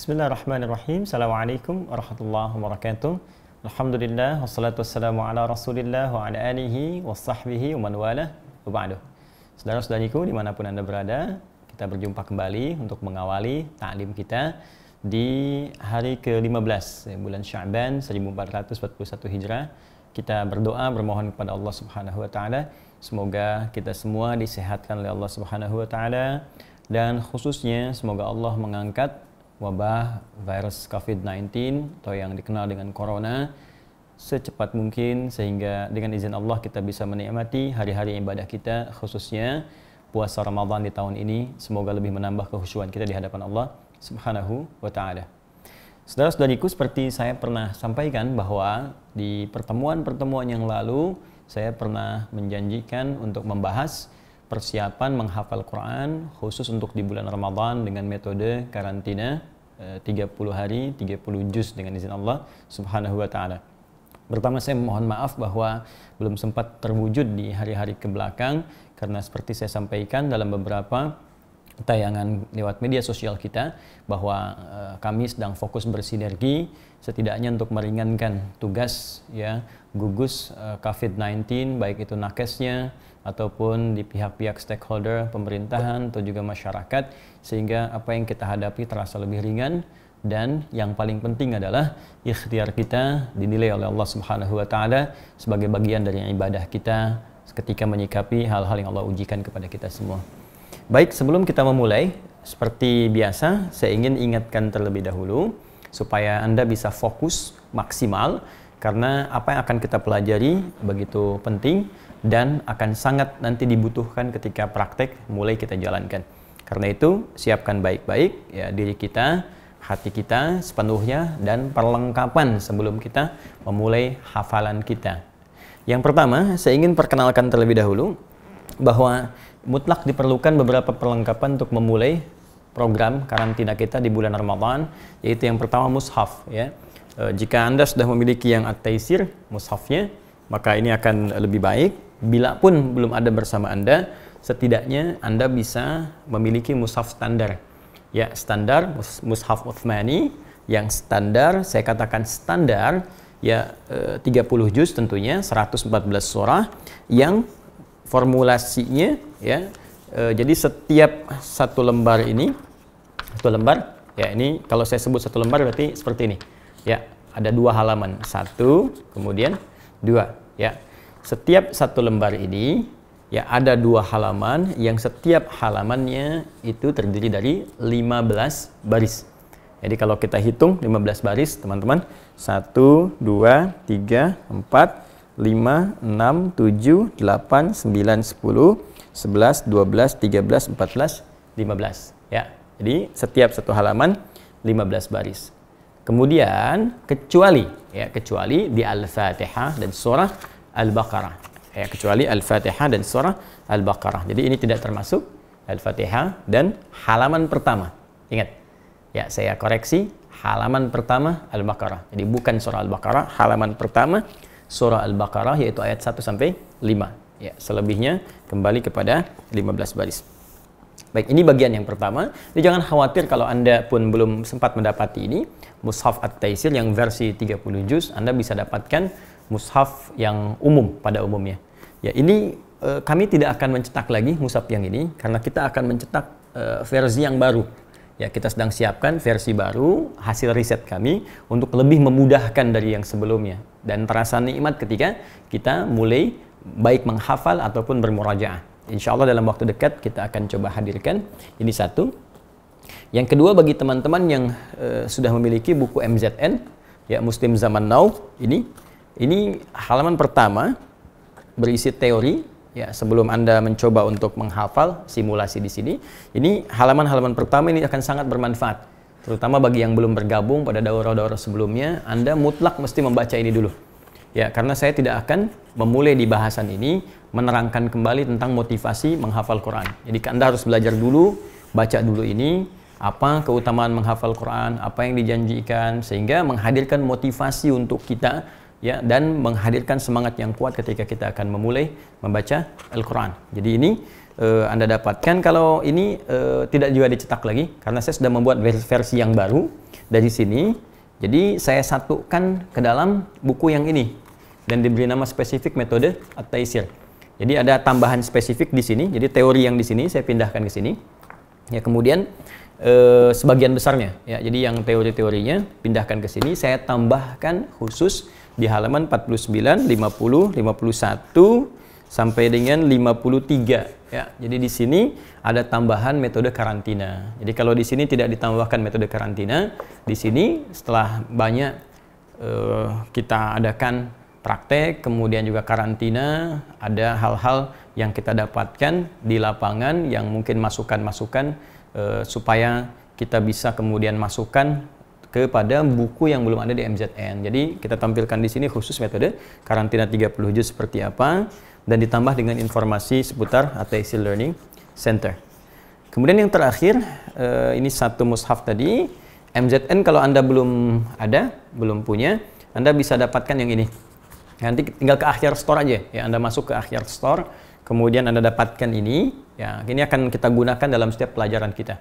Bismillahirrahmanirrahim. Assalamualaikum warahmatullahi wabarakatuh. Alhamdulillah wassalatu wassalamu ala Rasulillah wa ala alihi wa sahbihi wa man wala wa ba'du. Saudara-saudariku di mana pun Anda berada, kita berjumpa kembali untuk mengawali taklim kita di hari ke-15 bulan Sya'ban 1441 Hijrah. Kita berdoa bermohon kepada Allah Subhanahu wa taala semoga kita semua disehatkan oleh Allah Subhanahu wa taala dan khususnya semoga Allah mengangkat wabah virus COVID-19 atau yang dikenal dengan corona secepat mungkin sehingga dengan izin Allah kita bisa menikmati hari-hari ibadah kita khususnya puasa Ramadan di tahun ini semoga lebih menambah kehusuan kita di hadapan Allah Subhanahu wa taala. Saudara-saudariku seperti saya pernah sampaikan bahwa di pertemuan-pertemuan yang lalu saya pernah menjanjikan untuk membahas persiapan menghafal Quran khusus untuk di bulan Ramadan dengan metode karantina 30 eh, hari 30 juz dengan izin Allah Subhanahu wa taala. Pertama saya mohon maaf bahwa belum sempat terwujud di hari-hari ke belakang karena seperti saya sampaikan dalam beberapa tayangan lewat media sosial kita bahwa uh, kami sedang fokus bersinergi setidaknya untuk meringankan tugas ya gugus uh, COVID-19 baik itu nakesnya ataupun di pihak-pihak stakeholder pemerintahan atau juga masyarakat sehingga apa yang kita hadapi terasa lebih ringan dan yang paling penting adalah ikhtiar kita dinilai oleh Allah Subhanahu wa taala sebagai bagian dari ibadah kita ketika menyikapi hal-hal yang Allah ujikan kepada kita semua. Baik, sebelum kita memulai, seperti biasa saya ingin ingatkan terlebih dahulu supaya Anda bisa fokus maksimal karena apa yang akan kita pelajari begitu penting dan akan sangat nanti dibutuhkan ketika praktek mulai kita jalankan. Karena itu, siapkan baik-baik ya diri kita, hati kita sepenuhnya dan perlengkapan sebelum kita memulai hafalan kita. Yang pertama, saya ingin perkenalkan terlebih dahulu bahwa mutlak diperlukan beberapa perlengkapan untuk memulai program karantina kita di bulan Ramadan, yaitu yang pertama mushaf ya. E, jika Anda sudah memiliki yang at-taisir mushafnya, maka ini akan lebih baik. Bila pun belum ada bersama Anda, setidaknya Anda bisa memiliki mushaf standar. Ya, standar mushaf Uthmani yang standar, saya katakan standar ya e, 30 juz tentunya 114 surah yang formulasinya ya e, jadi setiap satu lembar ini satu lembar ya ini kalau saya sebut satu lembar berarti seperti ini. Ya ada dua halaman. Satu kemudian dua ya setiap satu lembar ini ya ada dua halaman yang setiap halamannya itu terdiri dari 15 baris. Jadi kalau kita hitung 15 baris, teman-teman, 1 2 3 4 5 6 7 8 9 10 11 12 13 14 15 ya. Jadi setiap satu halaman 15 baris. Kemudian kecuali ya kecuali di Al-Fatihah dan surah Al-Baqarah. Ya, kecuali Al-Fatihah dan surah Al-Baqarah. Jadi ini tidak termasuk Al-Fatihah dan halaman pertama. Ingat. Ya, saya koreksi halaman pertama Al-Baqarah. Jadi bukan surah Al-Baqarah, halaman pertama surah Al-Baqarah yaitu ayat 1 sampai 5. Ya, selebihnya kembali kepada 15 baris. Baik, ini bagian yang pertama. Jadi jangan khawatir kalau Anda pun belum sempat mendapati ini, Mushaf At-Taisir yang versi 30 juz, Anda bisa dapatkan mushaf yang umum pada umumnya. Ya, ini e, kami tidak akan mencetak lagi mushaf yang ini karena kita akan mencetak e, versi yang baru. Ya, kita sedang siapkan versi baru hasil riset kami untuk lebih memudahkan dari yang sebelumnya dan terasa nikmat ketika kita mulai baik menghafal ataupun bermurajaah. Insya Allah dalam waktu dekat kita akan coba hadirkan ini satu. Yang kedua bagi teman-teman yang e, sudah memiliki buku MZN ya Muslim Zaman Now ini ini halaman pertama berisi teori ya sebelum Anda mencoba untuk menghafal simulasi di sini. Ini halaman-halaman pertama ini akan sangat bermanfaat terutama bagi yang belum bergabung pada daurah-daurah sebelumnya, Anda mutlak mesti membaca ini dulu. Ya, karena saya tidak akan memulai di bahasan ini menerangkan kembali tentang motivasi menghafal Quran. Jadi Anda harus belajar dulu, baca dulu ini, apa keutamaan menghafal Quran, apa yang dijanjikan, sehingga menghadirkan motivasi untuk kita ya dan menghadirkan semangat yang kuat ketika kita akan memulai membaca Al-Qur'an. Jadi ini uh, Anda dapatkan. Kalau ini uh, tidak juga dicetak lagi karena saya sudah membuat versi yang baru dari sini. Jadi saya satukan ke dalam buku yang ini dan diberi nama spesifik metode At-Taisir. Jadi ada tambahan spesifik di sini. Jadi teori yang di sini saya pindahkan ke sini. Ya kemudian eh, sebagian besarnya ya. Jadi yang teori-teorinya pindahkan ke sini saya tambahkan khusus di halaman 49, 50, 51 sampai dengan 53 ya. Jadi di sini ada tambahan metode karantina. Jadi kalau di sini tidak ditambahkan metode karantina, di sini setelah banyak uh, kita adakan praktek, kemudian juga karantina, ada hal-hal yang kita dapatkan di lapangan yang mungkin masukan-masukan uh, supaya kita bisa kemudian masukkan kepada buku yang belum ada di MZN. Jadi kita tampilkan di sini khusus metode karantina 30 juz seperti apa dan ditambah dengan informasi seputar ATC Learning Center. Kemudian yang terakhir uh, ini satu mushaf tadi MZN kalau Anda belum ada, belum punya, Anda bisa dapatkan yang ini. Nanti tinggal ke akhir store aja ya, Anda masuk ke akhir store, kemudian Anda dapatkan ini, ya, ini akan kita gunakan dalam setiap pelajaran kita.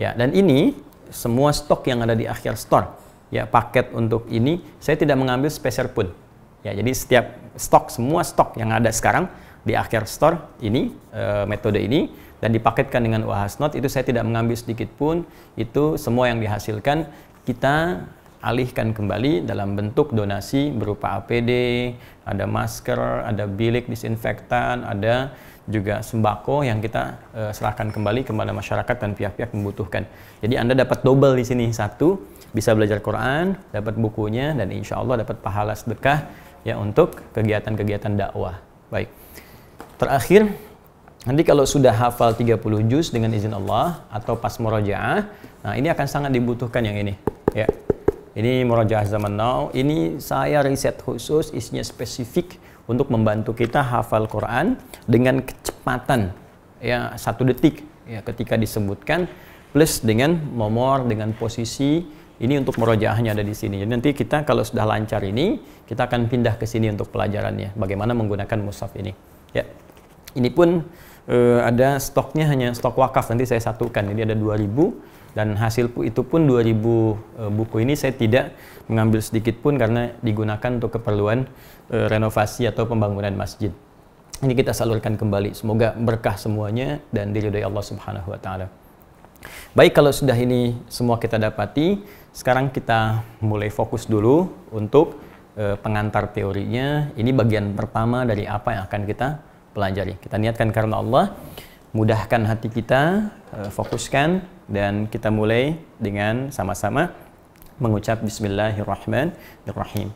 Ya, dan ini semua stok yang ada di akhir store. Ya, paket untuk ini saya tidak mengambil spacer pun. Ya, jadi setiap stok semua stok yang ada sekarang di akhir store ini e, metode ini dan dipaketkan dengan Wahasnot itu saya tidak mengambil sedikit pun itu semua yang dihasilkan kita alihkan kembali dalam bentuk donasi berupa APD, ada masker, ada bilik disinfektan, ada juga sembako yang kita uh, serahkan kembali kepada masyarakat dan pihak-pihak membutuhkan. Jadi Anda dapat double di sini satu bisa belajar Quran, dapat bukunya dan insya Allah dapat pahala sedekah ya untuk kegiatan-kegiatan dakwah. Baik. Terakhir, nanti kalau sudah hafal 30 juz dengan izin Allah atau pas murojaah, nah ini akan sangat dibutuhkan yang ini. Ya. Ini murojaah zaman now. Ini saya riset khusus isinya spesifik untuk membantu kita hafal Quran dengan kecepatan ya satu detik ya ketika disebutkan plus dengan nomor dengan posisi ini untuk merojaahnya ada di sini. Jadi nanti kita kalau sudah lancar ini, kita akan pindah ke sini untuk pelajarannya. Bagaimana menggunakan mushaf ini. Ya. Ini pun uh, ada stoknya hanya stok wakaf. Nanti saya satukan. Ini ada 2000 dan hasil itu pun 2000 uh, eh, buku ini saya tidak mengambil sedikit pun karena digunakan untuk keperluan uh, renovasi atau pembangunan masjid. Ini kita salurkan kembali. Semoga berkah semuanya dan diridhoi Allah Subhanahu wa taala. Baik kalau sudah ini semua kita dapati, sekarang kita mulai fokus dulu untuk uh, pengantar teorinya. Ini bagian pertama dari apa yang akan kita pelajari. Kita niatkan karena Allah, mudahkan hati kita, uh, fokuskan dan kita mulai dengan sama-sama mengucap bismillahirrahmanirrahim.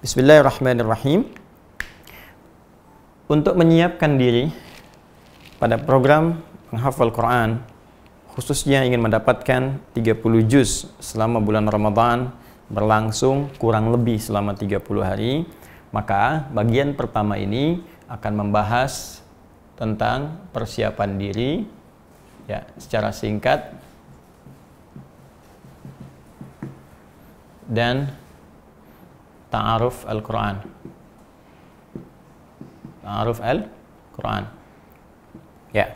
Bismillahirrahmanirrahim. Untuk menyiapkan diri pada program menghafal Quran, khususnya ingin mendapatkan 30 juz selama bulan Ramadan berlangsung kurang lebih selama 30 hari, maka bagian pertama ini akan membahas tentang persiapan diri ya secara singkat dan ta'aruf Al-Quran. Ta'aruf Al-Quran. Ya.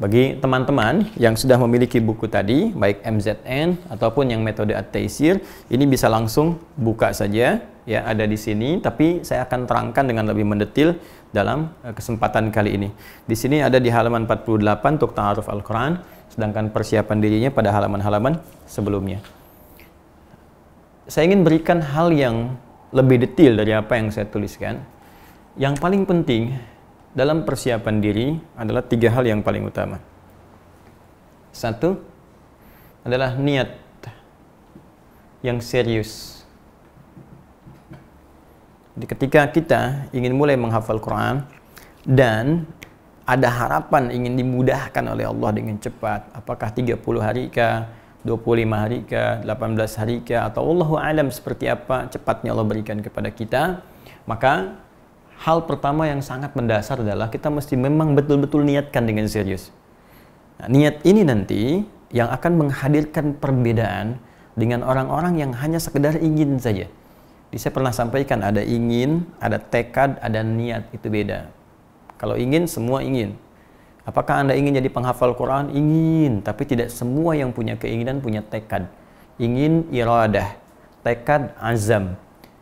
Bagi teman-teman yang sudah memiliki buku tadi, baik MZN ataupun yang metode At-Taisir, ini bisa langsung buka saja, ya ada di sini, tapi saya akan terangkan dengan lebih mendetil dalam eh, kesempatan kali ini. Di sini ada di halaman 48 untuk Ta'aruf Al-Quran, sedangkan persiapan dirinya pada halaman-halaman sebelumnya saya ingin berikan hal yang lebih detail dari apa yang saya tuliskan. Yang paling penting dalam persiapan diri adalah tiga hal yang paling utama. Satu adalah niat yang serius. Jadi ketika kita ingin mulai menghafal Quran dan ada harapan ingin dimudahkan oleh Allah dengan cepat, apakah 30 hari kah, 25 hari ke, 18 hari ke, atau Allahu alam seperti apa cepatnya Allah berikan kepada kita, maka hal pertama yang sangat mendasar adalah kita mesti memang betul-betul niatkan dengan serius. Nah, niat ini nanti yang akan menghadirkan perbedaan dengan orang-orang yang hanya sekedar ingin saja. Jadi saya pernah sampaikan ada ingin, ada tekad, ada niat itu beda. Kalau ingin semua ingin. Apakah Anda ingin jadi penghafal Quran? Ingin, tapi tidak semua yang punya keinginan punya tekad. Ingin iradah, tekad azam.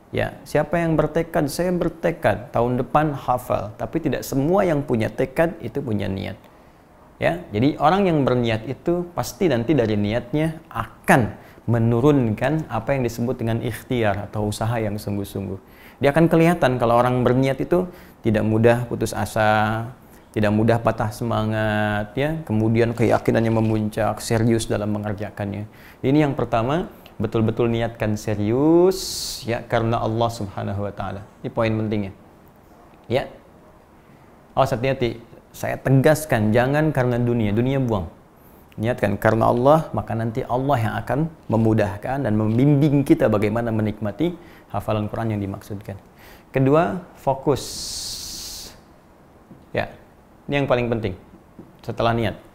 Ya, siapa yang bertekad? Saya bertekad tahun depan hafal, tapi tidak semua yang punya tekad itu punya niat. Ya, jadi orang yang berniat itu pasti nanti dari niatnya akan menurunkan apa yang disebut dengan ikhtiar atau usaha yang sungguh-sungguh. Dia akan kelihatan kalau orang berniat itu tidak mudah putus asa, tidak mudah patah semangat ya. Kemudian keyakinannya memuncak serius dalam mengerjakannya. Ini yang pertama betul-betul niatkan serius ya karena Allah Subhanahu wa taala. Ini poin pentingnya. Ya. Oh hati-hati. Saya tegaskan jangan karena dunia. Dunia buang niatkan karena Allah maka nanti Allah yang akan memudahkan dan membimbing kita bagaimana menikmati hafalan Quran yang dimaksudkan. Kedua fokus. Ya ini yang paling penting. Setelah niat.